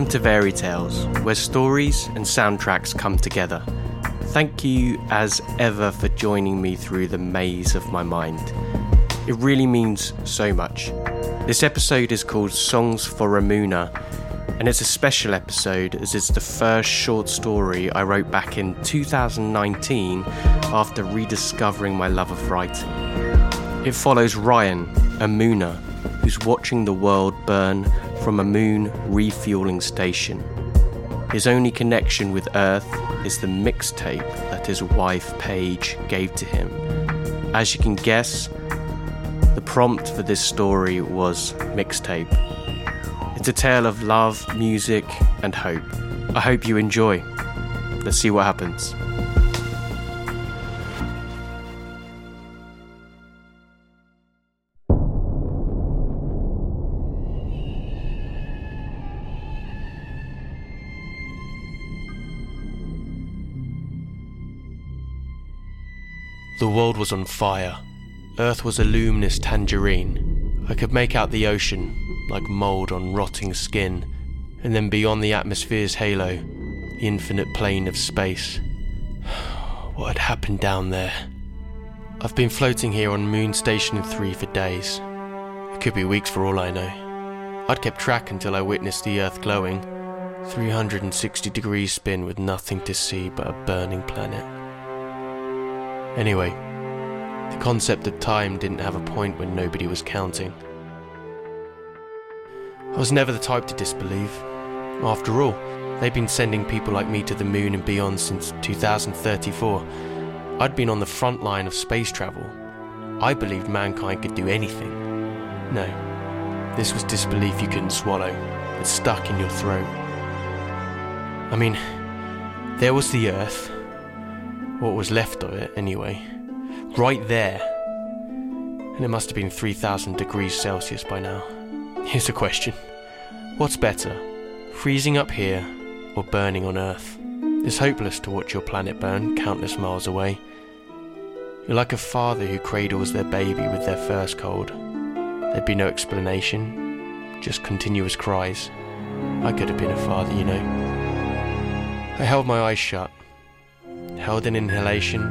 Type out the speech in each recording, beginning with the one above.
Welcome to Fairy Tales, where stories and soundtracks come together. Thank you, as ever, for joining me through the maze of my mind. It really means so much. This episode is called Songs for Ramuna, and it's a special episode as it's the first short story I wrote back in 2019 after rediscovering my love of writing. It follows Ryan, a mooner, who's watching the world burn from a moon refueling station. His only connection with Earth is the mixtape that his wife Paige gave to him. As you can guess, the prompt for this story was mixtape. It's a tale of love, music, and hope. I hope you enjoy. Let's see what happens. The world was on fire. Earth was a luminous tangerine. I could make out the ocean, like mould on rotting skin, and then beyond the atmosphere's halo, the infinite plane of space. What had happened down there? I've been floating here on Moon Station 3 for days. It could be weeks for all I know. I'd kept track until I witnessed the Earth glowing. 360 degrees spin with nothing to see but a burning planet. Anyway, the concept of time didn't have a point when nobody was counting. I was never the type to disbelieve. After all, they'd been sending people like me to the moon and beyond since 2034. I'd been on the front line of space travel. I believed mankind could do anything. No, this was disbelief you couldn't swallow. It stuck in your throat. I mean, there was the Earth, what was left of it, anyway. Right there. And it must have been 3000 degrees Celsius by now. Here's a question What's better, freezing up here or burning on Earth? It's hopeless to watch your planet burn countless miles away. You're like a father who cradles their baby with their first cold. There'd be no explanation, just continuous cries. I could have been a father, you know. I held my eyes shut held an inhalation,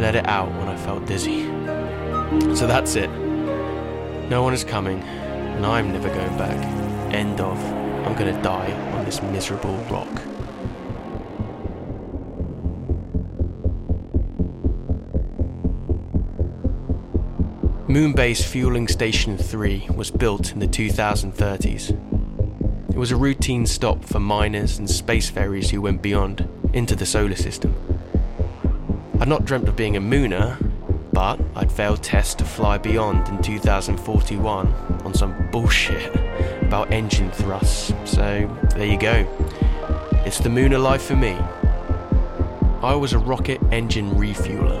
let it out when I felt dizzy. So that's it. No one is coming, and I'm never going back. End of. I'm gonna die on this miserable rock. Moonbase Fueling Station 3 was built in the 2030s. It was a routine stop for miners and spacefaries who went beyond into the solar system. I'd not dreamt of being a mooner, but I'd failed tests to fly beyond in 2041 on some bullshit about engine thrusts. So there you go. It's the mooner life for me. I was a rocket engine refueler.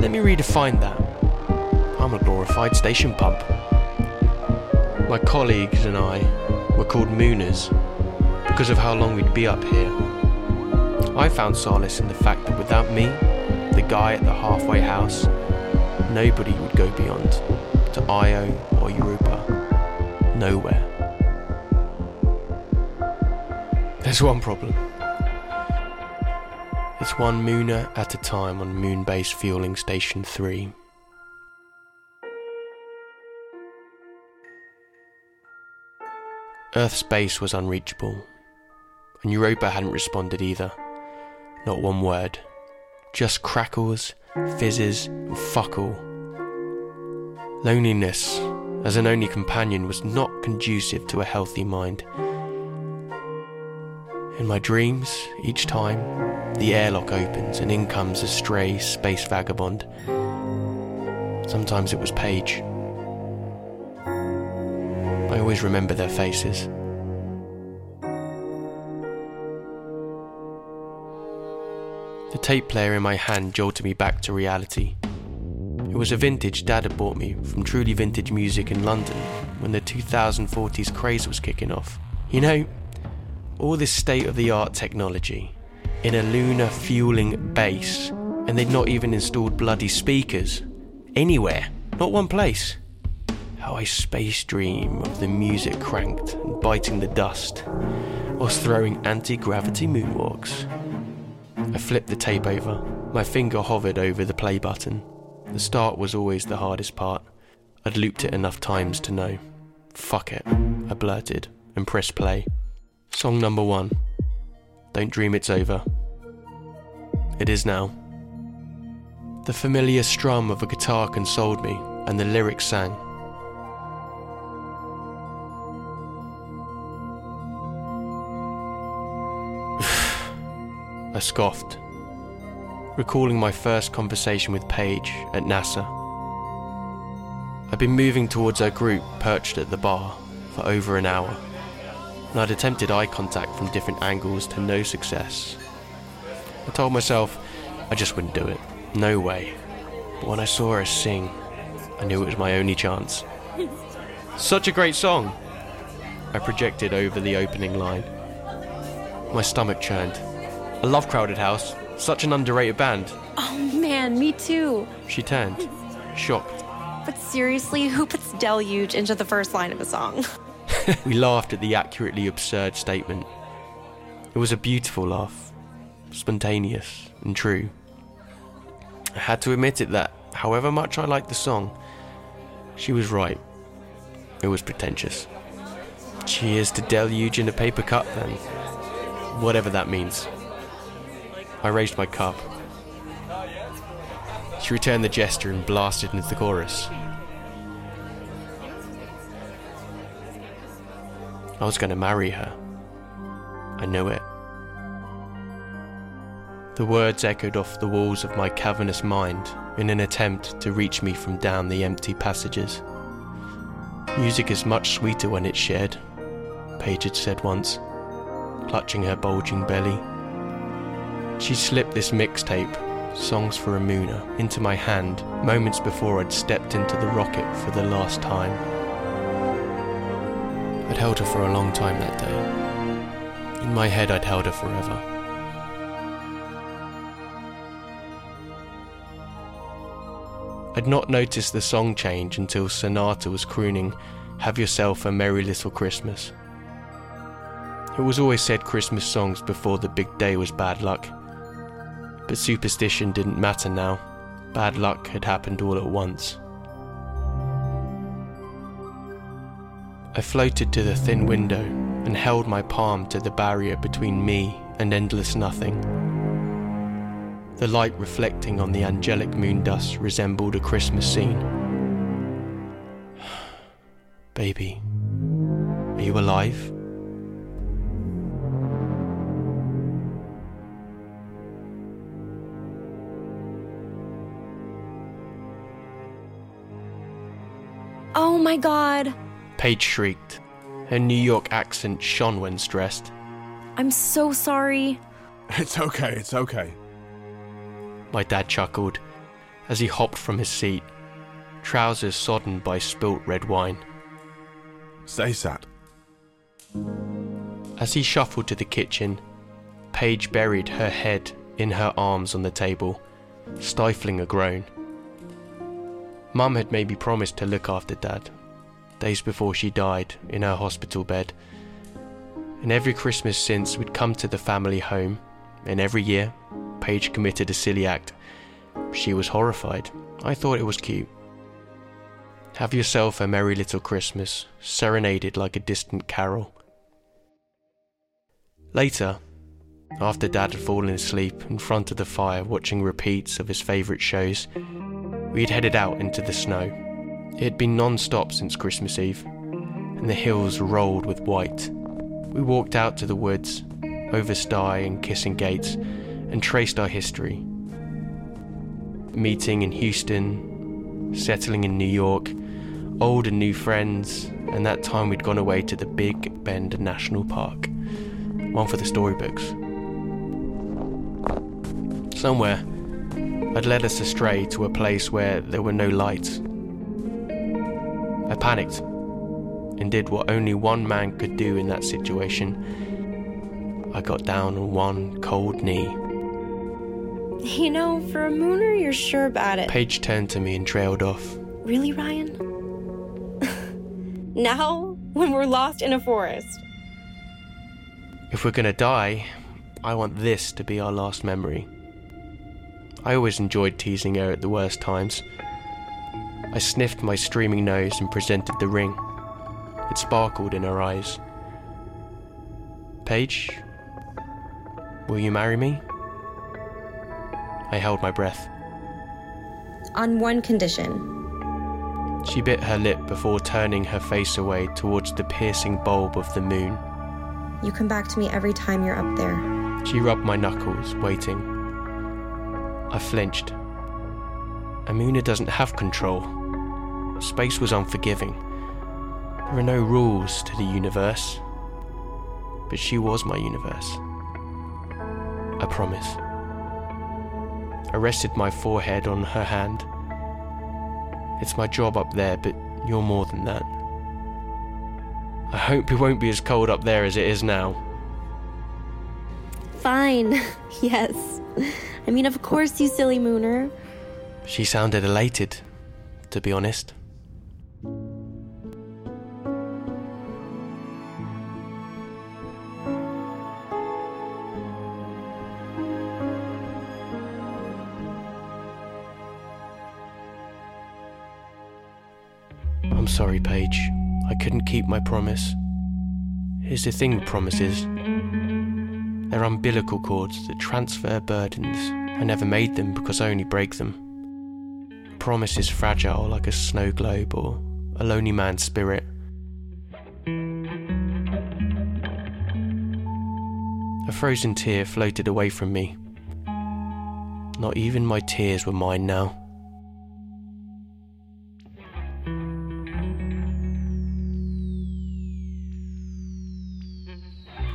Let me redefine that. I'm a glorified station pump. My colleagues and I were called mooners because of how long we'd be up here. I found solace in the fact that without me, the guy at the halfway house, nobody would go beyond to Io or Europa. Nowhere. There's one problem. It's one mooner at a time on Moonbase Fueling Station 3. Earth's base was unreachable, and Europa hadn't responded either. Not one word. Just crackles, fizzes, and fuck all. Loneliness, as an only companion, was not conducive to a healthy mind. In my dreams, each time, the airlock opens and in comes a stray space vagabond. Sometimes it was Paige. Always remember their faces. The tape player in my hand jolted me back to reality. It was a vintage Dad had bought me from Truly Vintage Music in London when the 2040s craze was kicking off. You know, all this state of the art technology in a lunar fueling base, and they'd not even installed bloody speakers anywhere, not one place. How I space dream of the music cranked and biting the dust, whilst throwing anti gravity moonwalks. I flipped the tape over. My finger hovered over the play button. The start was always the hardest part. I'd looped it enough times to know. Fuck it, I blurted and pressed play. Song number one Don't Dream It's Over. It is now. The familiar strum of a guitar consoled me, and the lyrics sang. I scoffed, recalling my first conversation with Paige at NASA. I'd been moving towards her group perched at the bar for over an hour, and I'd attempted eye contact from different angles to no success. I told myself I just wouldn't do it. No way. But when I saw her sing, I knew it was my only chance. Such a great song! I projected over the opening line. My stomach churned. I love Crowded House. Such an underrated band. Oh man, me too. She turned, shocked. But seriously, who puts deluge into the first line of a song? we laughed at the accurately absurd statement. It was a beautiful laugh, spontaneous and true. I had to admit it that, however much I liked the song, she was right. It was pretentious. Cheers to deluge in a paper cup, then. Whatever that means. I raised my cup. She returned the gesture and blasted into the chorus. I was going to marry her. I knew it. The words echoed off the walls of my cavernous mind in an attempt to reach me from down the empty passages. Music is much sweeter when it's shared, Paige had said once, clutching her bulging belly. She slipped this mixtape, Songs for a Mooner, into my hand moments before I'd stepped into the rocket for the last time. I'd held her for a long time that day. In my head, I'd held her forever. I'd not noticed the song change until Sonata was crooning, Have Yourself a Merry Little Christmas. It was always said Christmas songs before the big day was bad luck. But superstition didn't matter now. Bad luck had happened all at once. I floated to the thin window and held my palm to the barrier between me and endless nothing. The light reflecting on the angelic moon dust resembled a Christmas scene. Baby, are you alive? My god. Paige shrieked. Her New York accent shone when stressed. I'm so sorry. It's okay, it's okay. My dad chuckled as he hopped from his seat, trousers sodden by spilt red wine. Stay sat. As he shuffled to the kitchen, Paige buried her head in her arms on the table, stifling a groan. Mum had maybe promised to look after Dad, days before she died in her hospital bed. And every Christmas since we'd come to the family home, and every year, Paige committed a silly act. She was horrified. I thought it was cute. Have yourself a merry little Christmas, serenaded like a distant carol. Later, after Dad had fallen asleep in front of the fire watching repeats of his favourite shows, we had headed out into the snow. It had been non stop since Christmas Eve, and the hills rolled with white. We walked out to the woods, over Stye and Kissing Gates, and traced our history. Meeting in Houston, settling in New York, old and new friends, and that time we'd gone away to the Big Bend National Park. One for the storybooks. Somewhere, had led us astray to a place where there were no lights. I panicked and did what only one man could do in that situation. I got down on one cold knee. You know, for a mooner, you're sure about it. Paige turned to me and trailed off. Really, Ryan? Now, when we're lost in a forest. If we're gonna die, I want this to be our last memory. I always enjoyed teasing her at the worst times. I sniffed my streaming nose and presented the ring. It sparkled in her eyes. Paige, will you marry me? I held my breath. On one condition. She bit her lip before turning her face away towards the piercing bulb of the moon. You come back to me every time you're up there. She rubbed my knuckles, waiting. I flinched. Amuna doesn't have control. Space was unforgiving. There are no rules to the universe. But she was my universe. I promise. I rested my forehead on her hand. It's my job up there, but you're more than that. I hope it won't be as cold up there as it is now. Fine. yes. I mean, of course, you silly mooner. She sounded elated, to be honest. I'm sorry, Paige. I couldn't keep my promise. Here's the thing promises they're umbilical cords that transfer burdens. I never made them because I only break them. Promise is fragile like a snow globe or a lonely man's spirit. A frozen tear floated away from me. Not even my tears were mine now.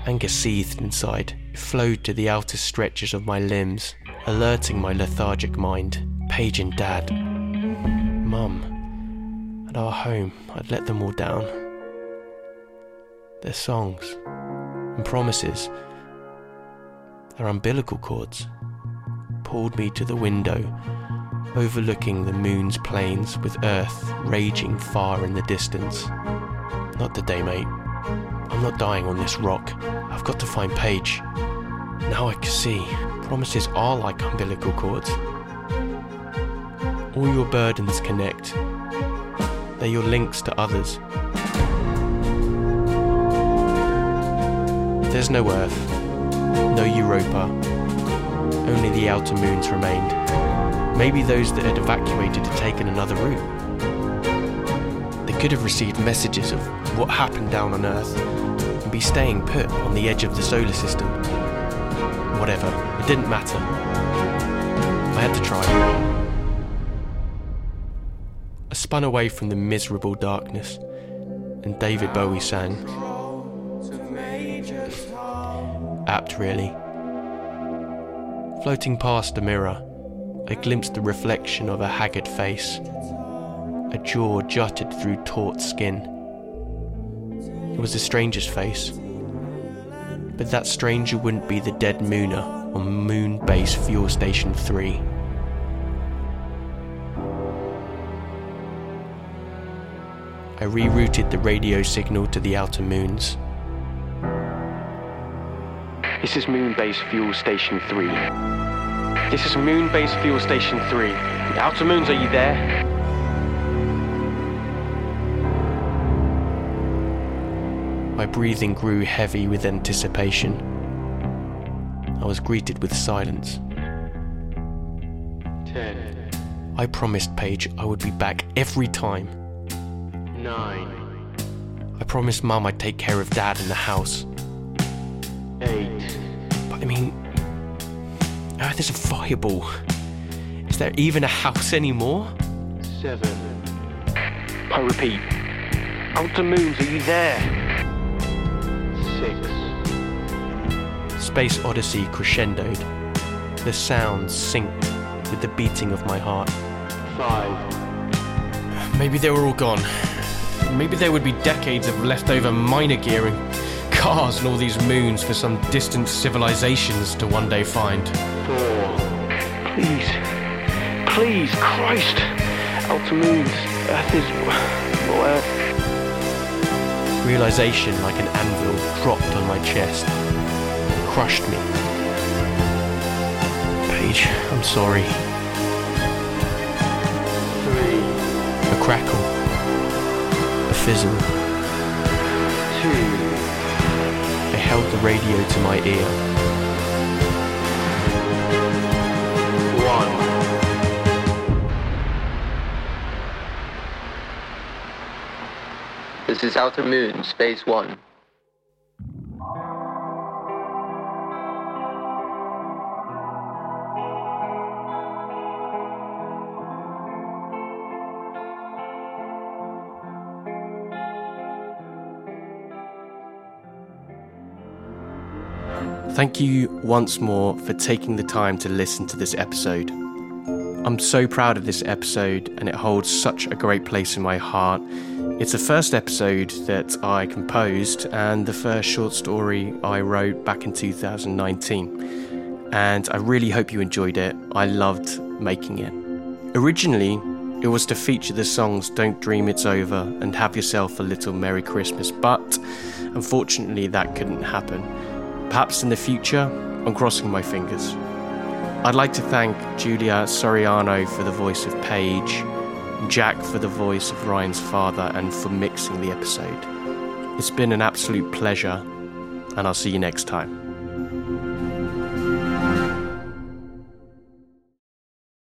Anger seethed inside. It flowed to the outer stretches of my limbs, alerting my lethargic mind. Paige and Dad. Mum. At our home, I'd let them all down. Their songs and promises, their umbilical cords, pulled me to the window, overlooking the moon's plains with Earth raging far in the distance. Not the day, mate. I'm not dying on this rock. I've got to find Paige. Now I can see. Promises are like umbilical cords. All your burdens connect. They're your links to others. There's no Earth, no Europa. Only the outer moons remained. Maybe those that had evacuated had taken another route. They could have received messages of what happened down on Earth and be staying put on the edge of the solar system. Whatever, it didn't matter. I had to try. I spun away from the miserable darkness, and David Bowie sang. Apt, really. Floating past a mirror, I glimpsed the reflection of a haggard face. A jaw jutted through taut skin. It was a stranger's face. But that stranger wouldn't be the dead Mooner on Moon Base Fuel Station 3. I rerouted the radio signal to the outer moons. This is Moon Base Fuel Station 3. This is Moon Base Fuel Station 3. The outer moons, are you there? My breathing grew heavy with anticipation. I was greeted with silence. Ten. I promised Paige I would be back every time. Nine. I promised Mum I'd take care of Dad in the house. Eight. But I mean, Earth is a fireball. Is there even a house anymore? Seven. I repeat, outer moons, are you there? Six. Space Odyssey crescendoed. The sounds synced with the beating of my heart. Five. Maybe they were all gone. Maybe there would be decades of leftover miner gear and cars and all these moons for some distant civilizations to one day find. Four. Please. Please, Christ. Outer moons. Earth is. Well, Earth. Realization, like an anvil, dropped on my chest, crushed me. Paige, I'm sorry. three, A crackle, a fizzle. two, I held the radio to my ear. one. This is Outer Moon, Space One. Thank you once more for taking the time to listen to this episode. I'm so proud of this episode and it holds such a great place in my heart. It's the first episode that I composed and the first short story I wrote back in 2019. And I really hope you enjoyed it. I loved making it. Originally, it was to feature the songs Don't Dream It's Over and Have Yourself a Little Merry Christmas, but unfortunately, that couldn't happen. Perhaps in the future, I'm crossing my fingers. I'd like to thank Julia Soriano for the voice of Paige, Jack for the voice of Ryan's father, and for mixing the episode. It's been an absolute pleasure, and I'll see you next time.